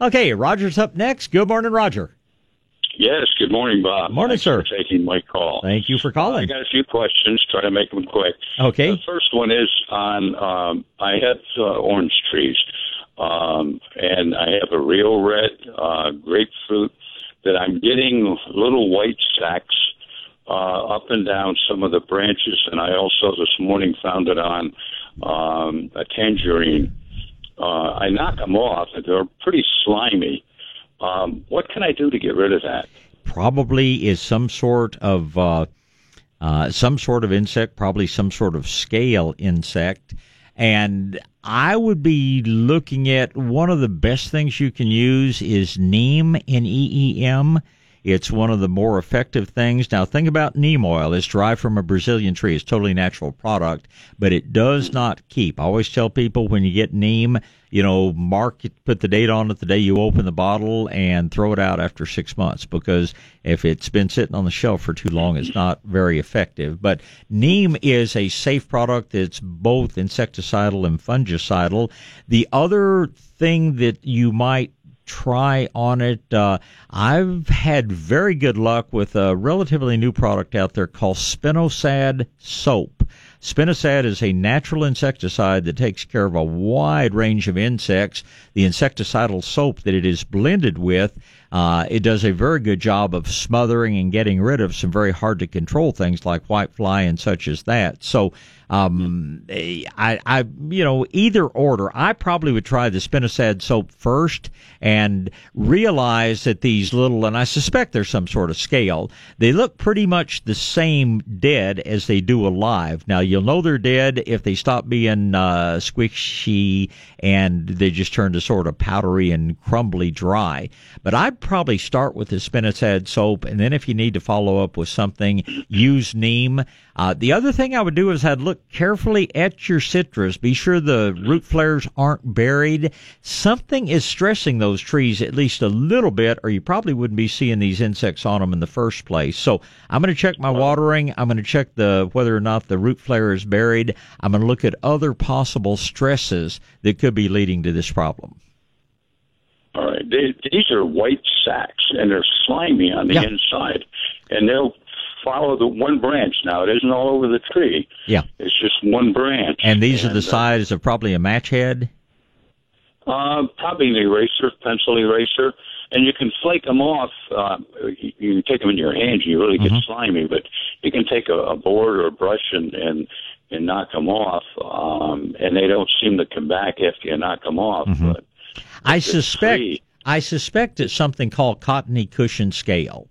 Okay, Roger's up next. Good morning, Roger. Yes, good morning, Bob. Morning, Thanks sir. For taking my call. Thank you for calling. I got a few questions. Try to make them quick. Okay. The first one is on. Um, I have uh, orange trees, um, and I have a real red uh, grapefruit that I'm getting little white sacks uh, up and down some of the branches, and I also this morning found it on um, a tangerine. Uh, I knock them off, they're pretty slimy. Um, what can I do to get rid of that? Probably is some sort of uh, uh, some sort of insect, probably some sort of scale insect. And I would be looking at one of the best things you can use is neem, N E E M. It's one of the more effective things. Now, think about neem oil. It's derived from a Brazilian tree. It's totally natural product, but it does not keep. I always tell people when you get neem, you know, mark it, put the date on it the day you open the bottle and throw it out after six months because if it's been sitting on the shelf for too long, it's not very effective. But neem is a safe product. It's both insecticidal and fungicidal. The other thing that you might try on it. Uh, I've had very good luck with a relatively new product out there called Spinosad soap. Spinosad is a natural insecticide that takes care of a wide range of insects. The insecticidal soap that it is blended with, uh, it does a very good job of smothering and getting rid of some very hard to control things like whitefly and such as that. So, um, I, I, you know, either order, I probably would try the Spinosad soap first and realize that these little, and I suspect there's some sort of scale, they look pretty much the same dead as they do alive. Now, you'll know they're dead if they stop being uh, squishy and they just turn to sort of powdery and crumbly dry. But I'd probably start with the Spinosad soap, and then if you need to follow up with something, use neem. Uh, the other thing I would do is I'd look carefully at your citrus. Be sure the root flares aren't buried. Something is stressing those trees at least a little bit, or you probably wouldn't be seeing these insects on them in the first place. So I'm going to check my watering. I'm going to check the whether or not the root flare is buried. I'm going to look at other possible stresses that could be leading to this problem. All right. They, these are white sacks, and they're slimy on the Yeah. inside, and they'll follow the one branch. Now it isn't all over the tree. Yeah. It's just one branch. And these are the uh, size of probably a match head. Uh, probably an eraser, pencil eraser, and you can flake them off. Uh, you, you take them in your hands. You really get slimy, but you can take a, a board or a brush and and and knock them off. Um, and they don't seem to come back after you knock them off. But I suspect free. I suspect it's something called cottony cushion scale.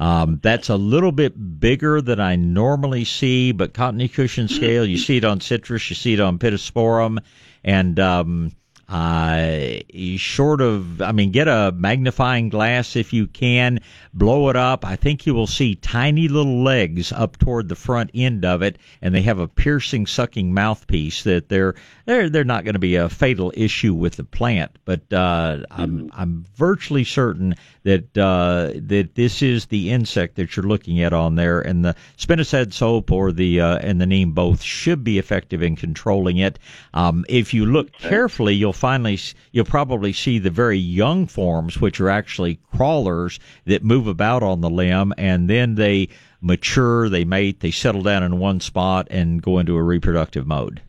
Um, that's a little bit bigger than I normally see, but cottony cushion scale, you see it on citrus, you see it on pittosporum, and um, uh, you short of, I mean, get a magnifying glass if you can, blow it up. I think you will see tiny little legs up toward the front end of it, and they have a piercing, sucking mouthpiece that they're they're they're not going to be a fatal issue with the plant. But uh, I'm I'm virtually certain that uh, that this is the insect that you're looking at on there, and the spinosad soap or the uh, and the neem both should be effective in controlling it. Um, if you look carefully, you'll finally you'll probably see the very young forms, which are actually crawlers that move about on the limb, and then they mature, they mate, they settle down in one spot and go into a reproductive mode.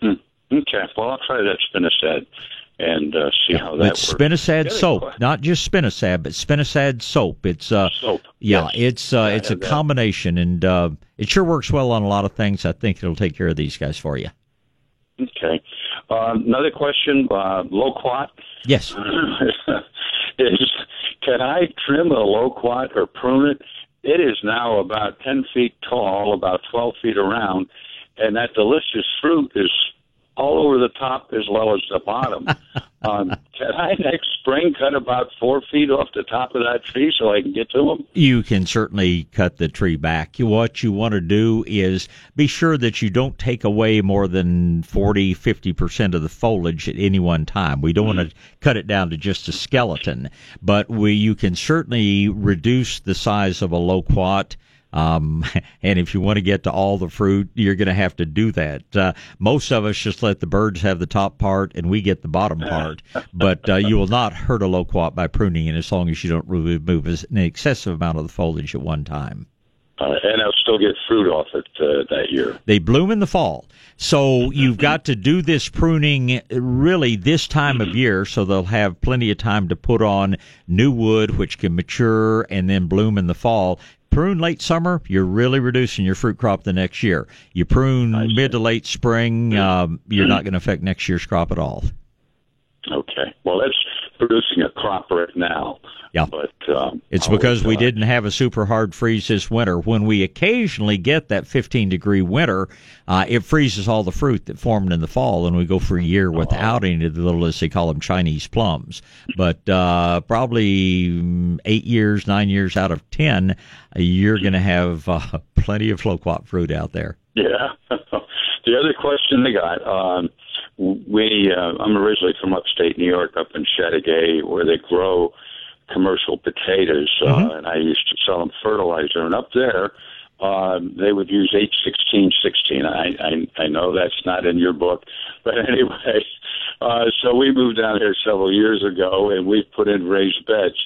Hmm. Okay. Well, I'll try that spinosad and uh, see how that It's works. spinosad soap, que- not just spinosad, but spinosad soap. It's uh, Soap. yeah, Yes. it's uh, it's a that. combination, and uh, it sure works well on a lot of things. I think it'll take care of these guys for you. Okay. Um, another question. Uh, loquat. Yes. is can I trim a loquat or prune it? It is now about ten feet tall, about twelve feet around, and that delicious fruit is all over the top as well as the bottom. um, can I next spring cut about four feet off the top of that tree so I can get to them? You can certainly cut the tree back. What you want to do is be sure that you don't take away more than 40, 50% of the foliage at any one time. We don't mm-hmm. want to cut it down to just a skeleton, but we, you can certainly reduce the size of a loquat um, and if you want to get to all the fruit, you're going to have to do that. Uh, most of us just let the birds have the top part and we get the bottom part. but uh, you will not hurt a loquat by pruning it as long as you don't remove an excessive amount of the foliage at one time. Uh, and I'll still get fruit off it uh, that year. They bloom in the fall. So you've got to do this pruning really this time of year so they'll have plenty of time to put on new wood, which can mature and then bloom in the fall prune late summer, you're really reducing your fruit crop the next year. You prune mid to late spring, um, you're not going to affect next year's crop at all. Okay. Well, that's producing a crop right now. Yeah. But um, it's because we didn't have a super hard freeze this winter. When we occasionally get that 15 degree winter, uh, it freezes all the fruit that formed in the fall, and we go for a year oh, without any of the little, as they call them, Chinese plums. But uh, probably mm, eight years, nine years out of ten, you're going to have uh, plenty of loquat fruit out there. Yeah. the other question they got. Um, we uh, I'm originally from upstate New York, up in Chateaugay, where they grow commercial potatoes, uh, mm-hmm. and I used to sell them fertilizer. And up there, um, they would use H sixteen sixteen. I, I I know that's not in your book, but anyway, uh, so we moved down here several years ago, and we've put in raised beds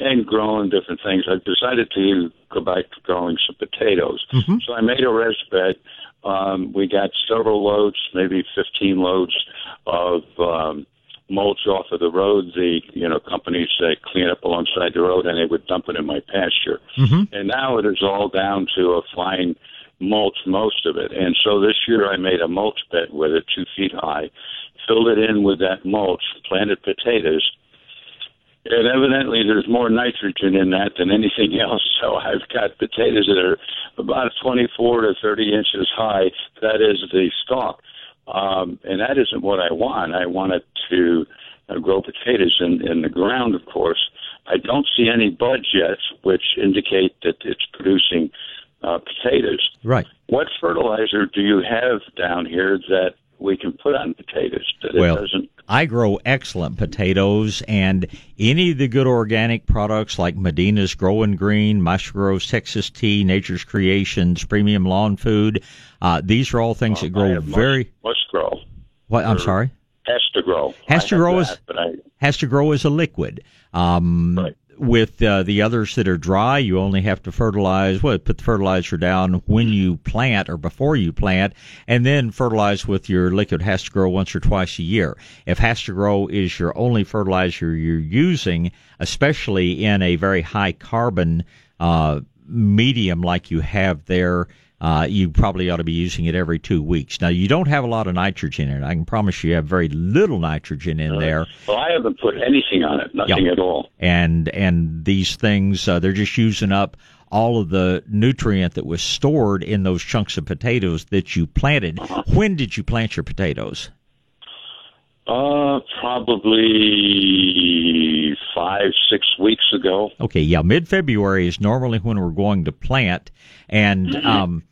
and growing different things. I decided to go back to growing some potatoes, mm-hmm. so I made a raised bed um, we got several loads, maybe 15 loads of um, mulch off of the road. The you know companies uh, clean up alongside the road, and they would dump it in my pasture. Mm-hmm. And now it is all down to a fine mulch, most of it. And so this year I made a mulch bed with it, two feet high, filled it in with that mulch, planted potatoes, and evidently there's more nitrogen in that than anything else. So I've got potatoes that are about 24 to 30 inches high. That is the stalk. Um, and that isn't what I want. I want it to uh, grow potatoes in, in the ground, of course. I don't see any buds yet, which indicate that it's producing uh, potatoes. Right. What fertilizer do you have down here that we can put on potatoes that well, it doesn't I grow excellent potatoes and any of the good organic products like Medina's Growing Green, Maestro Texas Tea, Nature's Creations, Premium Lawn Food. Uh, these are all things that grow very. Must, must grow. What? I'm sorry. Has to grow. Has to grow that, as I, has to grow as a liquid. Um, right with uh, the others that are dry, you only have to fertilize. Well, put the fertilizer down when you plant or before you plant, and then fertilize with your liquid has to grow once or twice a year. If has to grow is your only fertilizer you're using, especially in a very high carbon uh, medium like you have there uh, you probably ought to be using it every two weeks. Now, you don't have a lot of nitrogen in it. I can promise you, you have very little nitrogen in uh, there. Well, I haven't put anything on it, nothing at all. And and these things, uh, they're just using up all of the nutrient that was stored in those chunks of potatoes that you planted. Uh-huh. When did you plant your potatoes? Uh, probably five, six weeks ago. Okay, yeah, mid February is normally when we're going to plant, and mm-hmm. um,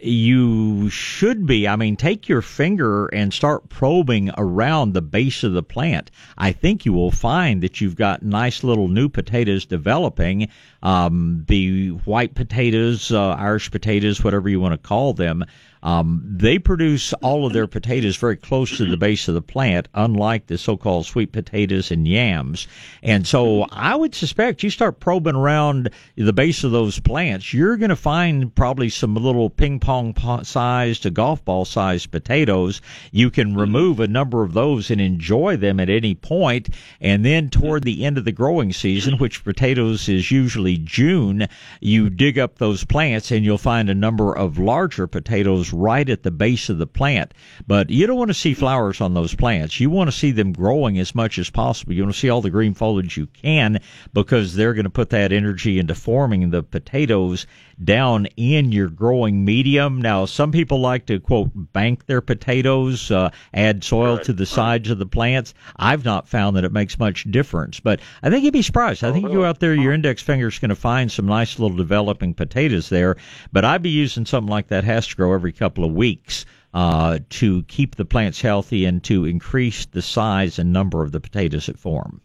you should be. I mean, take your finger and start probing around the base of the plant. I think you will find that you've got nice little new potatoes developing. Um, the white potatoes, uh, Irish potatoes, whatever you want to call them. Um, they produce all of their potatoes very close to the base of the plant, unlike the so-called sweet potatoes and yams. And so I would suspect you start probing around the base of those plants, you're going to find probably some little ping pong sized to golf ball sized potatoes. You can remove a number of those and enjoy them at any point. And then toward the end of the growing season, which potatoes is usually June, you dig up those plants and you'll find a number of larger potatoes flowers right at the base of the plant. But you don't want to see flowers on those plants. You want to see them growing as much as possible. You want to see all the green foliage you can because they're going to put that energy into forming the potatoes down in your growing medium. Now, some people like to quote bank their potatoes, uh, add soil Right, to the sides of the plants. I've not found that it makes much difference, but I think you'd be surprised. I think you go out there, your index finger's going to find some nice little developing potatoes there. But I'd be using something like that has to grow every couple of weeks. Uh, to keep the plants healthy and to increase the size and number of the potatoes that form.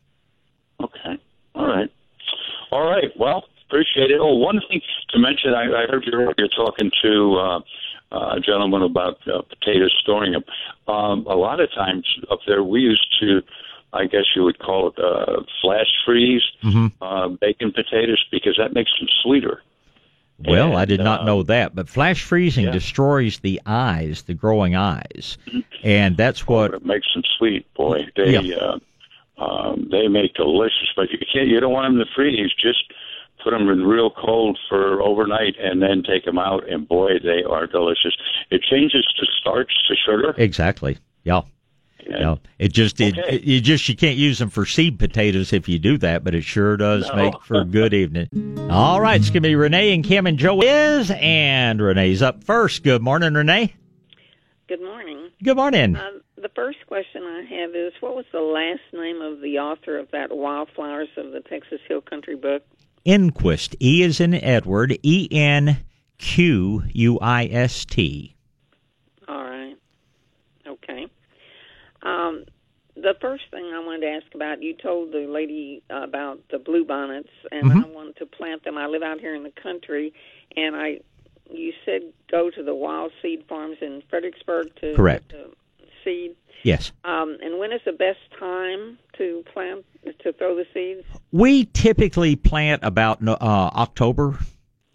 Okay. All right. All right. Well, appreciate it. Oh, one thing to mention, I, I heard you you're talking to uh, uh, a gentleman about uh, potatoes, storing them. Um, a lot of times up there, we used to, I guess you would call it uh, flash freeze Mhm. uh, bacon potatoes because that makes them sweeter. Well, I did And, not uh, know that, but flash freezing yeah. destroys the eyes, the growing eyes, and that's what. It makes them sweet, boy. They Yeah. uh, um, they make delicious, but you can't. You don't want them to freeze. Just put them in real cold for overnight, and then take them out. And boy, they are delicious. It changes to starch to sugar. Exactly. Yeah. And Yeah. It just it, Okay. it you just you can't use them for seed potatoes if you do that, but it sure does No. make for a good evening. All right, it's gonna be Renee and Kim and Joe is and Renee's up first. Good morning, Renee. Good morning. Good morning. Uh, the first question I have is what was the last name of the author of that Wildflowers of the Texas Hill Country book? Enquist. E is in Edward. E N Q U I S T. All right. Okay. Um, the first thing I wanted to ask about, you told the lady about the blue bonnets, and Mhm. I wanted to plant them. I live out here in the country, and I, you said go to the wild seed farms in Fredericksburg to Correct. to seed. Yes. Um, and when is the best time to plant to throw the seeds? We typically plant about no- uh, October.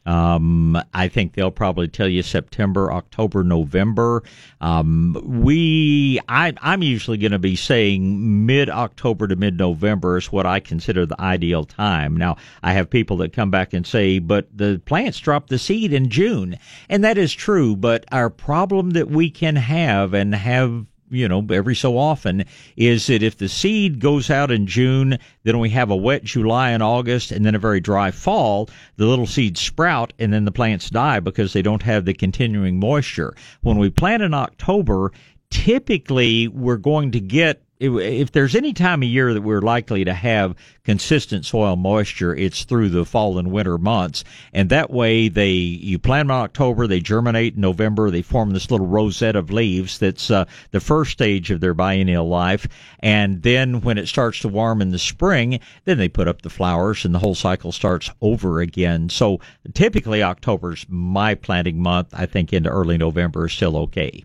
Um, I think they'll probably tell you September, October, November. Um, we, I, I'm usually going to be saying mid October to mid November is what I consider the ideal time. Now, I have people that come back and say, but the plants drop the seed in June. And that is true, but our problem that we can have and have you know, every so often is that if the seed goes out in June, then we have a wet July and August and then a very dry fall, the little seeds sprout and then the plants die because they don't have the continuing moisture. When we plant in October, typically we're going to get if, there's any time of year that we're likely to have consistent soil moisture, it's through the fall and winter months. And that way they, you plant them in October, they germinate in November, they form this little rosette of leaves that's uh, the first stage of their biennial life. And then when it starts to warm in the spring, then they put up the flowers and the whole cycle starts over again. So typically October's my planting month. I think into early November is still okay.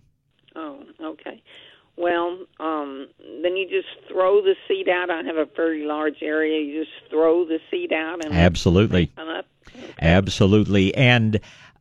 Okay. Well, um, then you just throw the seed out. I have a very large area. You just throw the seed out and Absolutely. come up. Absolutely. And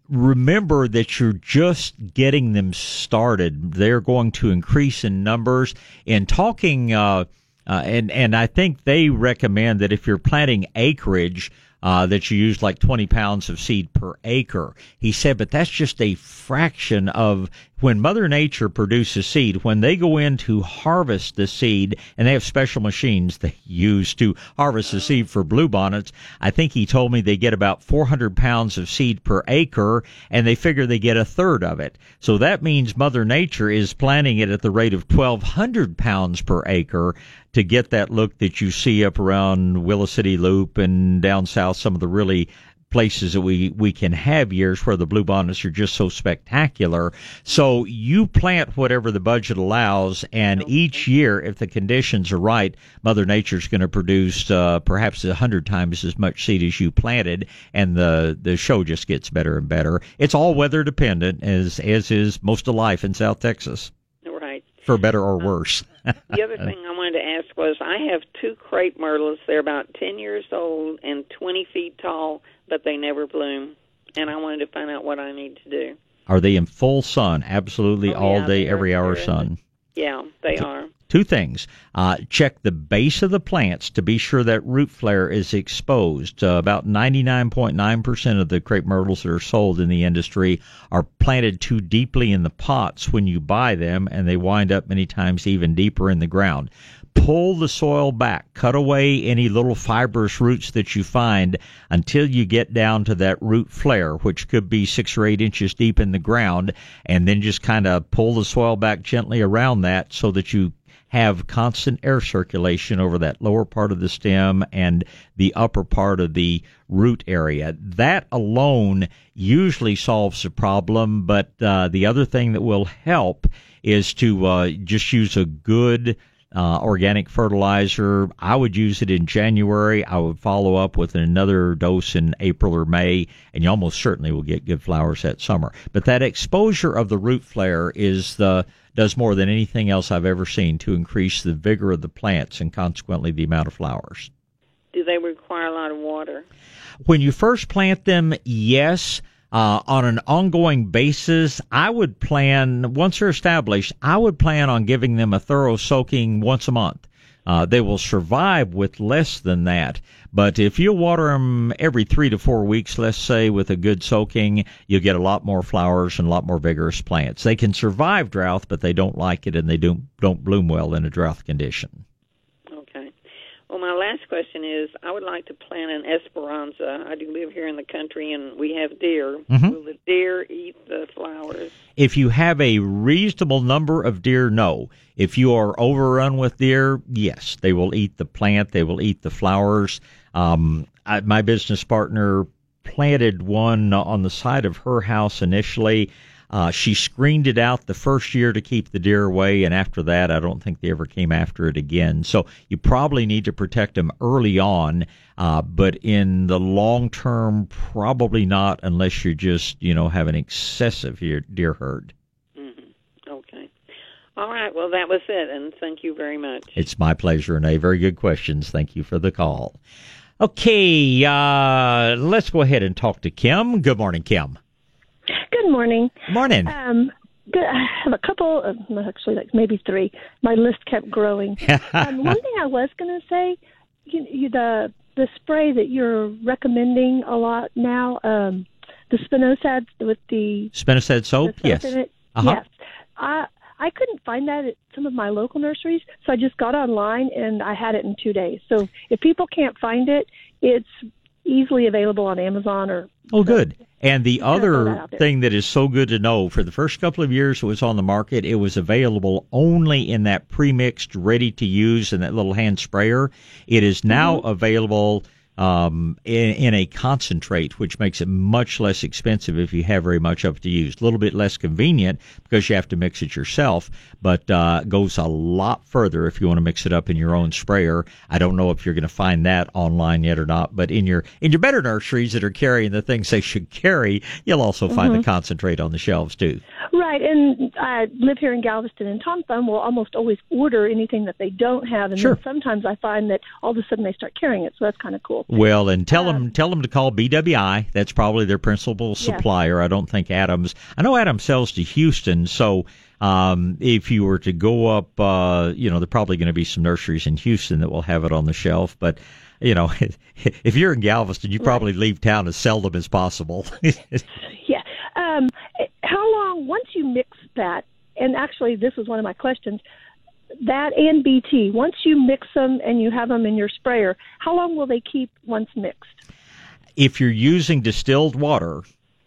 remember that you're just getting them started. They're going to increase in numbers. In talking, uh, uh, and, and I think they recommend that if you're planting acreage, uh, that you use like 20 pounds of seed per acre. He said, but that's just a fraction of when Mother Nature produces seed. When they go in to harvest the seed, and they have special machines they use to harvest the seed for bluebonnets, I think he told me they get about 400 pounds of seed per acre, and they figure they get a third of it. So that means Mother Nature is planting it at the rate of 1,200 pounds per acre to get that look that you see up around Willow City Loop and down south, some of the really places that we, we can have years where the bluebonnets are just so spectacular. So you plant whatever the budget allows, and each year, if the conditions are right, Mother Nature's going to produce uh, perhaps a hundred times as much seed as you planted, and the the show just gets better and better. It's all weather dependent, as as is most of life in South Texas, Right. for better or worse. The other thing I wanted to ask was I have two crepe myrtles. They're about 10 years old and 20 feet tall, but they never bloom. And I wanted to find out what I need to do. Are they in full sun? Absolutely, Oh, all yeah, day, every hour they're sun. Yeah, they are. two things. Uh, check the base of the plants to be sure that root flare is exposed. Uh, about 99.9% of the crepe myrtles that are sold in the industry are planted too deeply in the pots when you buy them, and they wind up many times even deeper in the ground pull the soil back, cut away any little fibrous roots that you find until you get down to that root flare, which could be six or eight inches deep in the ground, and then just kind of pull the soil back gently around that so that you have constant air circulation over that lower part of the stem and the upper part of the root area. That alone usually solves the problem, but uh, the other thing that will help is to uh, just use a good uh, organic fertilizer. I would use it in January. I would follow up with another dose in April or May, and you almost certainly will get good flowers that summer. But that exposure of the root flare is the does more than anything else I've ever seen to increase the vigor of the plants and consequently the amount of flowers. Do they require a lot of water? When you first plant them, yes. Uh, on an ongoing basis, I would plan, once they're established, I would plan on giving them a thorough soaking once a month. Uh, they will survive with less than that. But if you water them every three to four weeks, let's say with a good soaking, you'll get a lot more flowers and a lot more vigorous plants. They can survive drought, but they don't like it and they don't, don't bloom well in a drought condition. Well, my last question is I would like to plant an Esperanza. I do live here in the country and we have deer. Mm-hmm. Will the deer eat the flowers? If you have a reasonable number of deer, no. If you are overrun with deer, yes, they will eat the plant, they will eat the flowers. Um, I, my business partner planted one on the side of her house initially. Uh, she screened it out the first year to keep the deer away, and after that, I don't think they ever came after it again. So you probably need to protect them early on, uh, but in the long term, probably not unless you just you know have an excessive deer herd. Mm-hmm. Okay. All right. Well, that was it, and thank you very much. It's my pleasure, Renee. Very good questions. Thank you for the call. Okay, uh, let's go ahead and talk to Kim. Good morning, Kim. Good morning. Morning. Um, I have a couple, of, actually, like maybe three. My list kept growing. um, one thing I was going to say, you, you, the the spray that you're recommending a lot now, um, the spinosad with the spinosad soap. The yes. Uh-huh. Yes. I I couldn't find that at some of my local nurseries, so I just got online and I had it in two days. So if people can't find it, it's easily available on Amazon or. Oh, good. And the other thing that is so good to know for the first couple of years it was on the market, it was available only in that premixed, ready to use, in that little hand sprayer. It is now mm-hmm. available um, in, in, a concentrate, which makes it much less expensive if you have very much of it to use. A little bit less convenient because you have to mix it yourself, but uh, goes a lot further if you want to mix it up in your own sprayer. I don't know if you're going to find that online yet or not, but in your in your better nurseries that are carrying the things they should carry, you'll also find mm-hmm. the concentrate on the shelves too. Right, and I live here in Galveston, and Tom Thumb will almost always order anything that they don't have, and sure. then sometimes I find that all of a sudden they start carrying it, so that's kind of cool. Well, and tell um, them tell them to call BWI. That's probably their principal supplier. I don't think Adams. I know Adams sells to Houston, so um, if you were to go up, uh, you know, there are probably going to be some nurseries in Houston that will have it on the shelf, but. You know, if you're in Galveston, you probably right. leave town as seldom as possible. yeah. Um, how long once you mix that? And actually, this was one of my questions that and BT, once you mix them and you have them in your sprayer, how long will they keep once mixed? If you're using distilled water,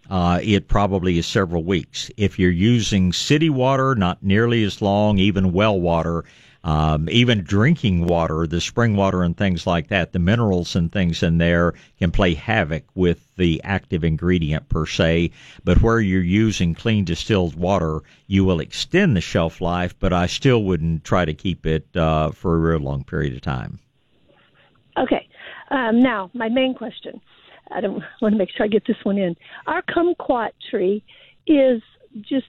uh, it probably is several weeks. If you're using city water, not nearly as long, even well water, um, even drinking water, the spring water and things like that, the minerals and things in there can play havoc with the active ingredient per se. But where you're using clean distilled water, you will extend the shelf life, but I still wouldn't try to keep it uh, for a real long period of time. Okay. Um, now, my main question. I don't want to make sure I get this one in. Our kumquat tree is just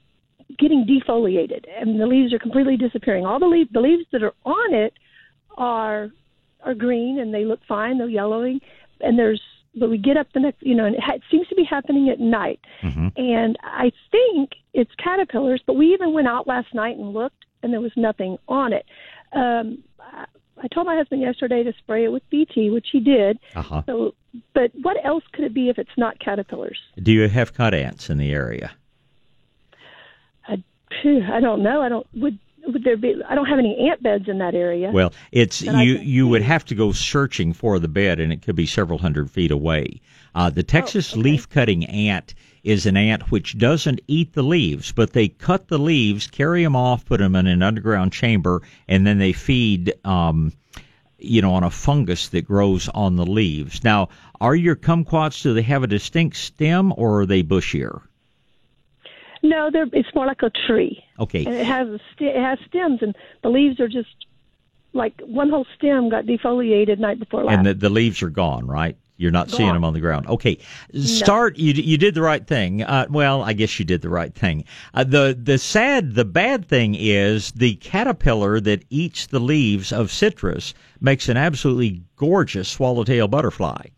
getting defoliated and the leaves are completely disappearing. All the leaves, the leaves that are on it are are green and they look fine. They're yellowing, and there's but we get up the next, you know, and it, ha- it seems to be happening at night. Mm-hmm. And I think it's caterpillars, but we even went out last night and looked, and there was nothing on it. Um, I, I told my husband yesterday to spray it with BT, which he did. Uh-huh. So, but what else could it be if it's not caterpillars? Do you have cut ants in the area? I, phew, I don't know. I don't would would there be? I don't have any ant beds in that area. Well, it's you. You would have to go searching for the bed, and it could be several hundred feet away. Uh, the Texas okay. leaf cutting ant is an ant which doesn't eat the leaves, but they cut the leaves, carry them off, put them in an underground chamber, and then they feed. Um, you know, on a fungus that grows on the leaves. Now, are your kumquats? Do they have a distinct stem, or are they bushier? No, they're, it's more like a tree, Okay, and it has a st- it has stems, and the leaves are just like one whole stem got defoliated night before last. and the, the leaves are gone, right? You're not seeing them on the ground. Okay, start. You you did the right thing. Uh, well, I guess you did the right thing. Uh, the the sad, the bad thing is the caterpillar that eats the leaves of citrus makes an absolutely gorgeous swallowtail butterfly.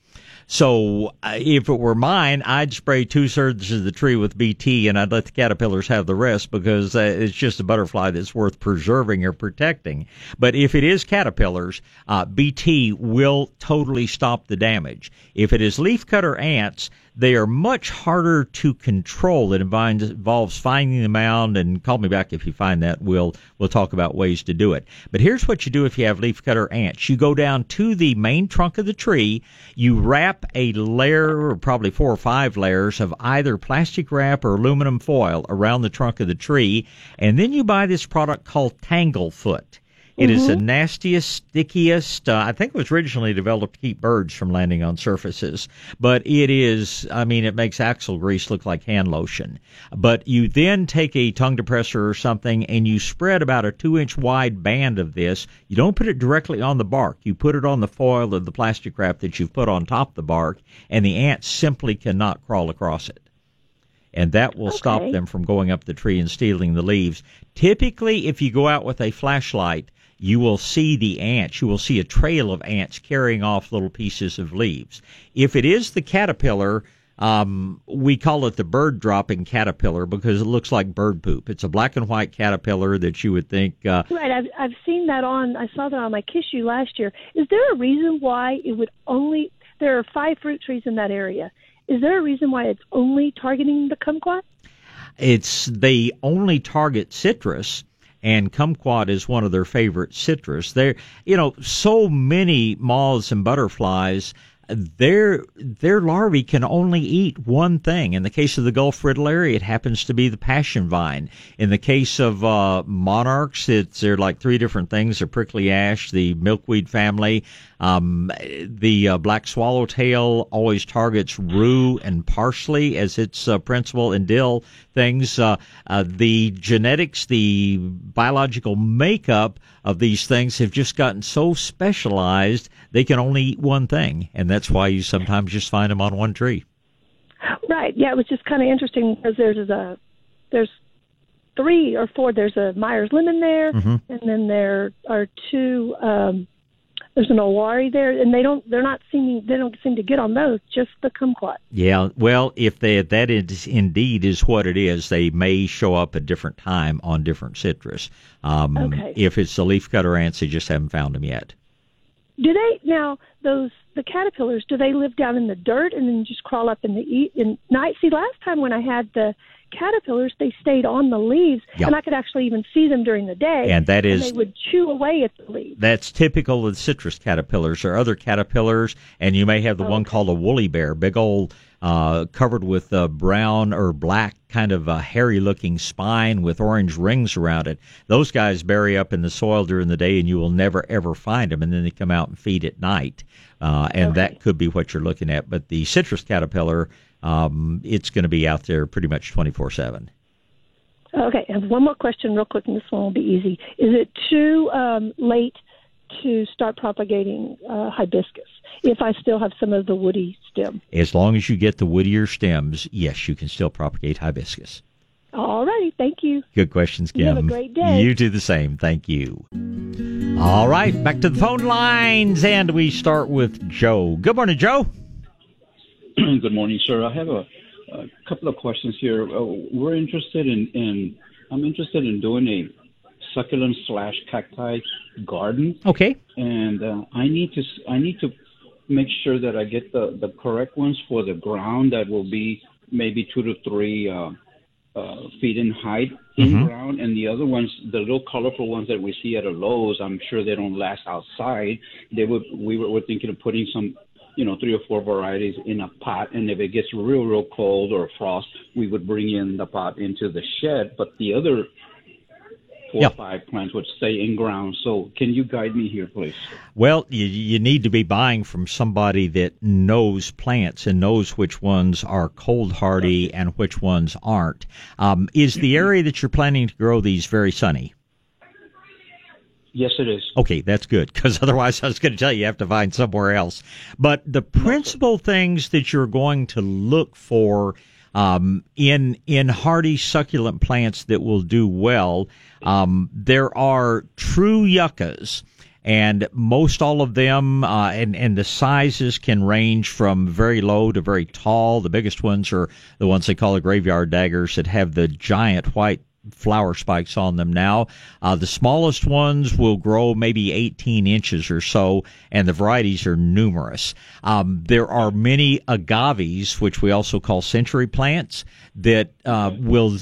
So uh, if it were mine, I'd spray two thirds of the tree with BT and I'd let the caterpillars have the rest because uh, it's just a butterfly that's worth preserving or protecting. But if it is caterpillars, uh, BT will totally stop the damage. If it is leafcutter ants, they are much harder to control. It involves, finding the mound and call me back if you find that. We'll we'll talk about ways to do it. But here's what you do if you have leafcutter ants. You go down to the main trunk of the tree, you wrap a layer or probably four or five layers of either plastic wrap or aluminum foil around the trunk of the tree, and then you buy this product called Tanglefoot. It is the nastiest, stickiest. Uh, I think it was originally developed to keep birds from landing on surfaces, but it is. I mean, it makes axle grease look like hand lotion. But you then take a tongue depressor or something and you spread about a two-inch wide band of this. You don't put it directly on the bark. You put it on the foil of the plastic wrap that you've put on top of the bark, and the ants simply cannot crawl across it and that will stop them from going up the tree and stealing the leaves. Typically, if you go out with a flashlight, you will see the ants. You will see a trail of ants carrying off little pieces of leaves. If it is the caterpillar, um, we call it the bird dropping caterpillar because it looks like bird poop. It's a black and white caterpillar that you would think uh, Right, I've I've seen that on. I saw that on my Kishu last year. Is there a reason why it would only? There are five fruit trees in that area. Is there a reason why it's only targeting the kumquat? it's they only target citrus and kumquat is one of their favorite citrus they're you know so many moths and butterflies their their larvae can only eat one thing. In the case of the Gulf fritillary, it happens to be the passion vine. In the case of uh, monarchs, it's they're like three different things: the prickly ash, the milkweed family. Um, the uh, black swallowtail always targets rue and parsley as its uh, principal and dill things. Uh, uh, the genetics, the biological makeup of these things have just gotten so specialized they can only eat one thing, and that's why you sometimes just find them on one tree. Right. Yeah, it was just kind of interesting because there's a there's three or four. There's a Myers lemon there, and then there are two. Um, there's an Owari there, and they don't. They're not seeming. They don't seem to get on those. Just the kumquat. Yeah, well, if they, that is indeed is what it is, they may show up at different time on different citrus. Um, Okay. If it's the leafcutter ants, they just haven't found them yet. Do they now those the caterpillars? Do they live down in the dirt and then just crawl up in the e- in night? See, last time when I had the caterpillars, they stayed on the leaves, Yeah. and I could actually even see them during the day. And that is, and they would chew away at the leaves. That's typical of citrus caterpillars or other caterpillars, and you may have the oh, one called a woolly bear, big old uh, covered with uh, brown or black kind of a hairy looking spine with orange rings around it. Those guys bury up in the soil during the day, and you will never ever find them, and then they come out and feed at night, uh, and that could be what you're looking at. But the citrus caterpillar, um, it's going to be out there pretty much 24 seven. Okay, I have one more question, real quick, and this one will be easy. Is it too um, late to start propagating uh, hibiscus if I still have some of the woody stem? As long as you get the woodier stems, yes, you can still propagate hibiscus. All righty, thank you. Good questions, Kim. You have a great day. You do the same. Thank you. All right, back to the phone lines, and we start with Joe. Good morning, Joe. Good morning, sir. I have a, a couple of questions here. Uh, we're interested in, in, I'm interested in doing a succulent slash cacti garden, Okay. and uh, I need to I need to make sure that I get the the correct ones for the ground that will be maybe two to three uh, uh, feet in height in ground, and the other ones, the little colorful ones that we see at a Lowe's, I'm sure they don't last outside. They would we were, were thinking of putting some. You know, three or four varieties in a pot, and if it gets real, real cold or frost, we would bring in the pot into the shed. But the other four Yeah. or five plants would stay in ground. So, can you guide me here, please? Well, you, you need to be buying from somebody that knows plants and knows which ones are cold hardy and which ones aren't. Um, is the area that you're planning to grow these very sunny? Yes, it is. Okay, that's good because otherwise I was going to tell you you have to find somewhere else. But the principal things that you're going to look for um, in in hardy succulent plants that will do well, um, there are true yuccas. And most all of them, uh, and and the sizes can range from very low to very tall. The biggest ones are the ones they call the graveyard daggers that have the giant white flower spikes on them now. Uh, the smallest ones will grow maybe 18 inches or so, and the varieties are numerous. Um, there are many agaves, which we also call century plants, that uh, will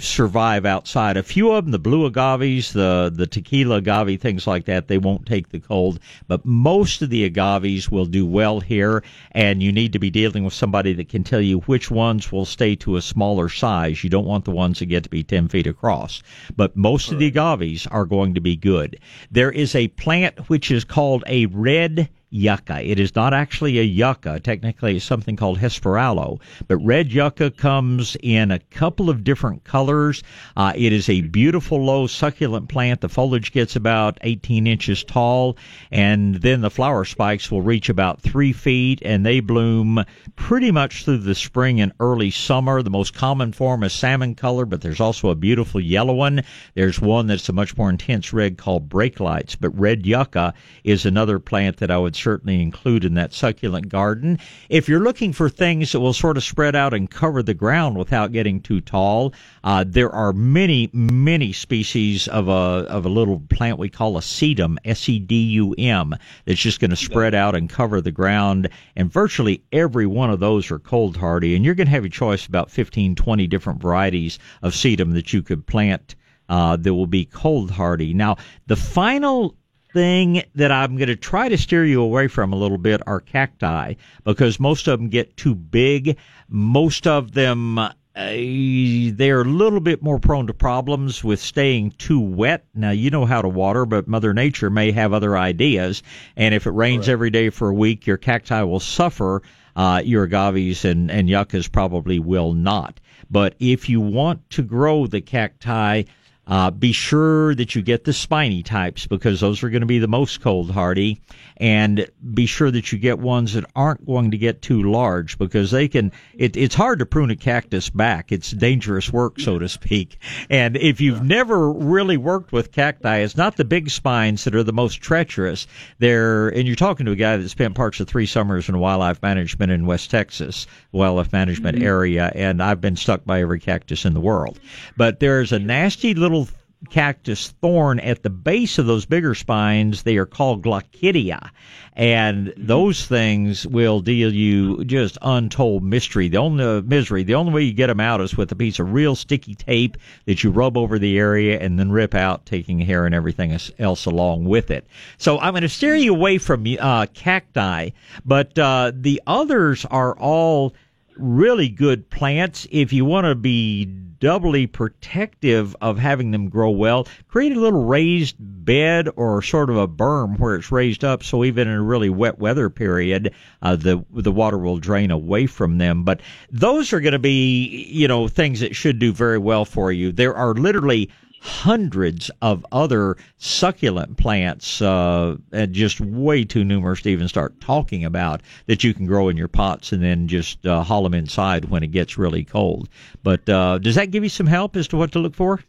survive outside. A few of them, the blue agaves, the the tequila agave, things like that, they won't take the cold. But most of the agaves will do well here, and you need to be dealing with somebody that can tell you which ones will stay to a smaller size. You don't want the ones that get to be 10 feet across. But most of the agaves are going to be good. There is a plant which is called a red yucca. It is not actually a yucca. Technically, it's something called Hesperaloe. But red yucca comes in a couple of different colors. Uh, it is a beautiful, low, succulent plant. The foliage gets about 18 inches tall, and then the flower spikes will reach about three feet, and they bloom pretty much through the spring and early summer. The most common form is salmon color, but there's also a beautiful yellow one. There's one that's a much more intense red called brake lights, but red yucca is another plant that I would certainly include in that succulent garden. If you're looking for things that will sort of spread out and cover the ground without getting too tall, uh, there are many, many species of a of a little plant we call a sedum, S E D U M, that's just going to spread out and cover the ground. And virtually every one of those are cold hardy. And you're going to have a choice about 15, 20 different varieties of sedum that you could plant uh, that will be cold hardy. Now, the final thing that I'm going to try to steer you away from a little bit are cacti because most of them get too big. Most of them. Uh, they're a little bit more prone to problems with staying too wet. Now, you know how to water, but Mother Nature may have other ideas. And if it rains every day for a week, your cacti will suffer. Uh, your agaves and, and yuccas probably will not. But if you want to grow the cacti, uh, be sure that you get the spiny types because those are going to be the most cold hardy. And be sure that you get ones that aren't going to get too large because they can, it, it's hard to prune a cactus back. It's dangerous work, so to speak. And if you've never really worked with cacti, it's not the big spines that are the most treacherous. They're, and you're talking to a guy that spent parts of three summers in wildlife management in West Texas, wildlife management area, and I've been stuck by every cactus in the world. But there's a nasty little cactus thorn at the base of those bigger spines. They are called glochidia, and those things will deal you just untold mystery. The only uh, misery. The only way you get them out is with a piece of real sticky tape that you rub over the area and then rip out, taking hair and everything else along with it. So I'm going to steer you away from uh, cacti, but uh, the others are all really good plants. If you want to be doubly protective of having them grow well, create a little raised bed or sort of a berm where it's raised up so even in a really wet weather period, uh, the, the water will drain away from them. But those are going to be, you know, things that should do very well for you. There are literally hundreds of other succulent plants, uh, and just way too numerous to even start talking about that you can grow in your pots and then just uh, haul them inside when it gets really cold. But uh, does that give you some help as to what to look for?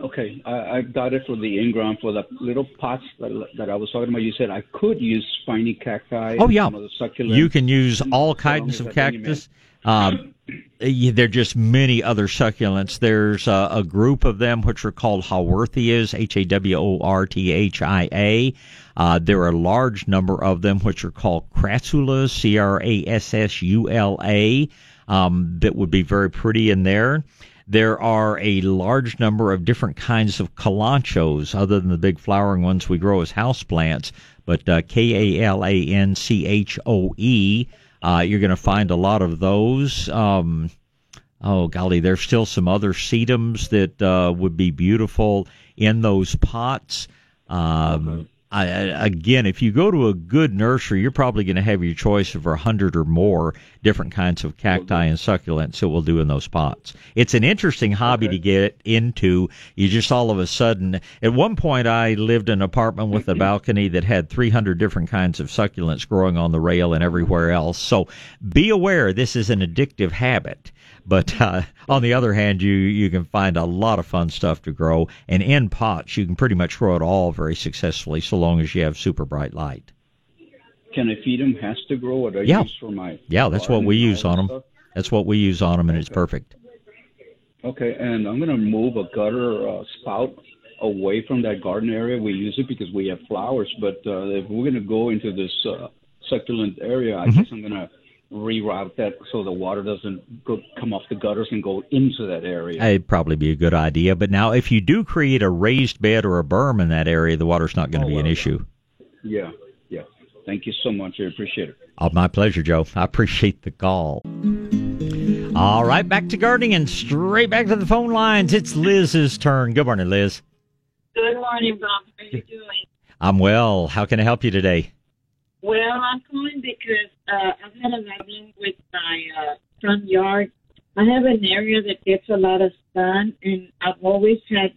Okay, I, I got it for the in-ground for the little pots that, that I was talking about. You said I could use spiny cacti. Oh yeah, some of the succulents. you can use all kinds of cactus. Um, there are just many other succulents. There's a, a group of them which are called Haworthias, H A W O R T H I A. Uh, there are a large number of them which are called crassulas, C R A S S U L A, um, that would be very pretty in there. There are a large number of different kinds of kalanchoes, other than the big flowering ones we grow as houseplants, but uh, K A L A N C H O E. Uh, you're going to find a lot of those. Um, oh golly, there's still some other sedums that uh, would be beautiful in those pots. Um, I, I- again, if you go to a good nursery, you're probably going to have your choice of a hundred or more different kinds of cacti and succulents that will do in those pots. It's an interesting hobby to get into. You just all of a sudden, at one point, I lived in an apartment with a mm-hmm. balcony that had 300 different kinds of succulents growing on the rail and everywhere else. So be aware this is an addictive habit. But uh, on the other hand, you you can find a lot of fun stuff to grow, and in pots you can pretty much grow it all very successfully, so long as you have super bright light. Can I feed them? Has to grow what I Yeah. use for my. Yeah, that's what we use on them. stuff? That's what we use on them, and it's perfect. Okay, and I'm gonna move a gutter uh, spout away from that garden area. We use it because we have flowers, but uh, if we're gonna go into this uh, succulent area, I Mm-hmm. guess I'm gonna reroute that so the water doesn't go come off the gutters and go into that area. It'd probably be a good idea. But now, if you do create a raised bed or a berm in that area, the water's not going to Oh, be an issue. Yeah, yeah. Thank you so much. I appreciate it. Oh, my pleasure, Joe. I appreciate the call. All right, back to gardening and straight back to the phone lines. It's Liz's turn. Good morning, Liz. Good morning, Bob. How are you doing? I'm well. How can I help you today? Well, I'm calling because uh, I've had a problem with my uh, front yard. I have an area that gets a lot of sun, and I've always had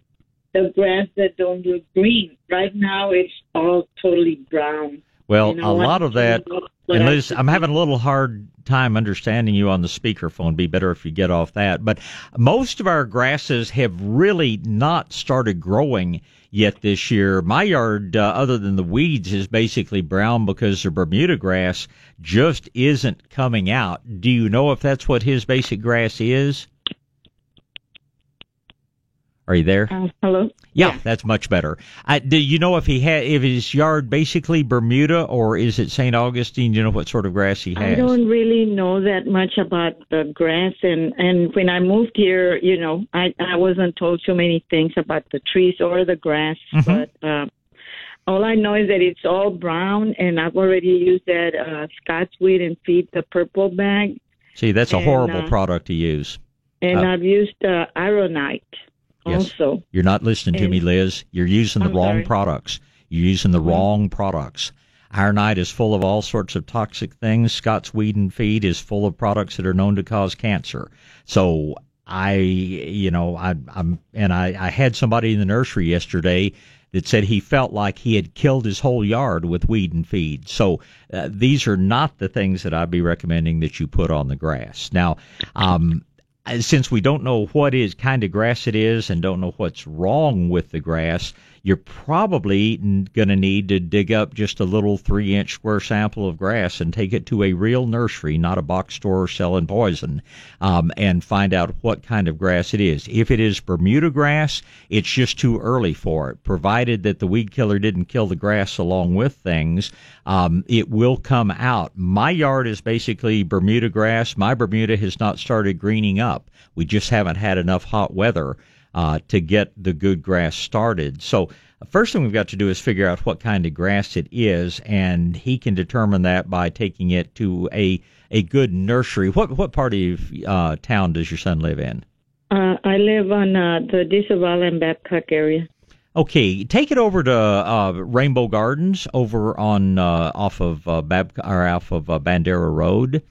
the grass that don't look green. Right now, it's all totally brown. Well, You know a what? lot of that. And Liz, I'm having a little hard time understanding you on the speakerphone. Be better if you get off that. But most of our grasses have really not started growing yet this year. My yard, uh, other than the weeds, is basically brown because the Bermuda grass just isn't coming out. Do you know if that's what his basic grass is? Are you there? Uh, hello. Yeah, that's much better. I, do you know if he had if his yard basically Bermuda or is it St. Augustine? Do you know what sort of grass he has? I don't really know that much about the grass, and and when I moved here, you know, I I wasn't told too many things about the trees or the grass, Mhm. but. Uh, all I know is that it's all brown, and I've already used that uh, Scott's weed and feed the purple bag, See, that's a and, horrible uh, product to use. and Uh, I've used uh, Ironite Yes. also. You're not listening to me, Liz. You're using the I'm wrong sorry. products. You're using the Mhm. wrong products. Ironite is full of all sorts of toxic things. Scott's Weed and Feed is full of products that are known to cause cancer. So I, you know, I, I'm, and I, I had somebody in the nursery yesterday that said he felt like he had killed his whole yard with weed and feed. So uh, these are not the things that I'd be recommending that you put on the grass. Now, um, Uh, since we don't know what is kind of grass it is and don't know what's wrong with the grass, you're probably going to need to dig up just a little three inch square sample of grass and take it to a real nursery, not a box store selling poison, um, and find out what kind of grass it is. If it is Bermuda grass, it's just too early for it. Provided that the weed killer didn't kill the grass along with things, um, it will come out. My yard is basically Bermuda grass. My Bermuda has not started greening up. We just haven't had enough hot weather uh, to get the good grass started. So first thing we've got to do is figure out what kind of grass it is, and he can determine that by taking it to a a good nursery. What what part of uh, town does your son live in? Uh, I live on uh, the De Zavala and Babcock area. Okay, take it over to uh, Rainbow Gardens over on uh, off of uh, Bab or off of uh, Bandera Road.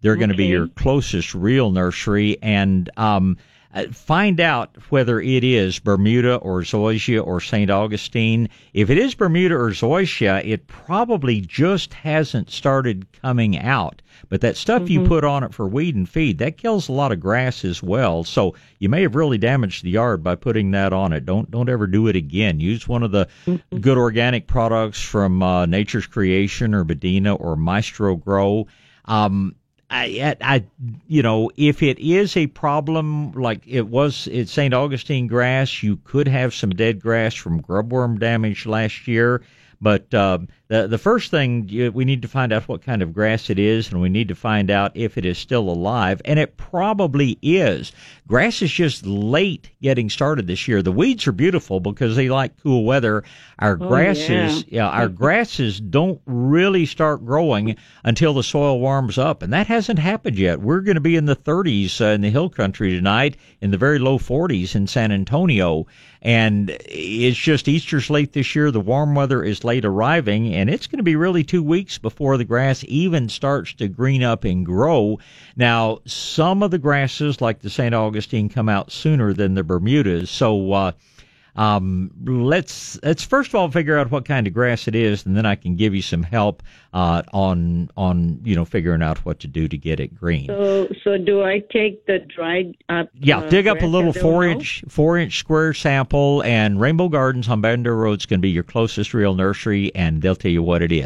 They're going to be your closest real nursery, and um, find out whether it is Bermuda or Zoysia or St. Augustine. If it is Bermuda or Zoysia, it probably just hasn't started coming out. But that stuff mm-hmm. you put on it for weed and feed, that kills a lot of grass as well. So you may have really damaged the yard by putting that on it. Don't don't ever do it again. Use one of the mm-hmm. good organic products from uh, Nature's Creation or Medina or Maestro-Gro. Um, I, I, you know, if it is a problem like it was at St. Augustine grass, you could have some dead grass from grubworm damage last year. But uh, the the first thing we need to find out what kind of grass it is, and we need to find out if it is still alive, and it probably is. Grass is just late getting started this year. The weeds are beautiful because they like cool weather. Our oh, grasses, yeah. yeah, our grasses don't really start growing until the soil warms up, and that hasn't happened yet. We're going to be in the 30s uh, in the hill country tonight, in the very low 40s in San Antonio, and it's just Easter's late this year. The warm weather is late arriving, and it's going to be really two weeks before the grass even starts to green up and grow. Now, some of the grasses, like the St. Augustine, come out sooner than the Bermudas, so. Uh, um, let's let's first of all figure out what kind of grass it is, and then I can give you some help uh, on on you know figuring out what to do to get it green. So so do I take the dried up? Yeah, uh, dig up a little four inch four inch square sample, and Rainbow Gardens on Bandera Road is going to be your closest real nursery, and they'll tell you what it is.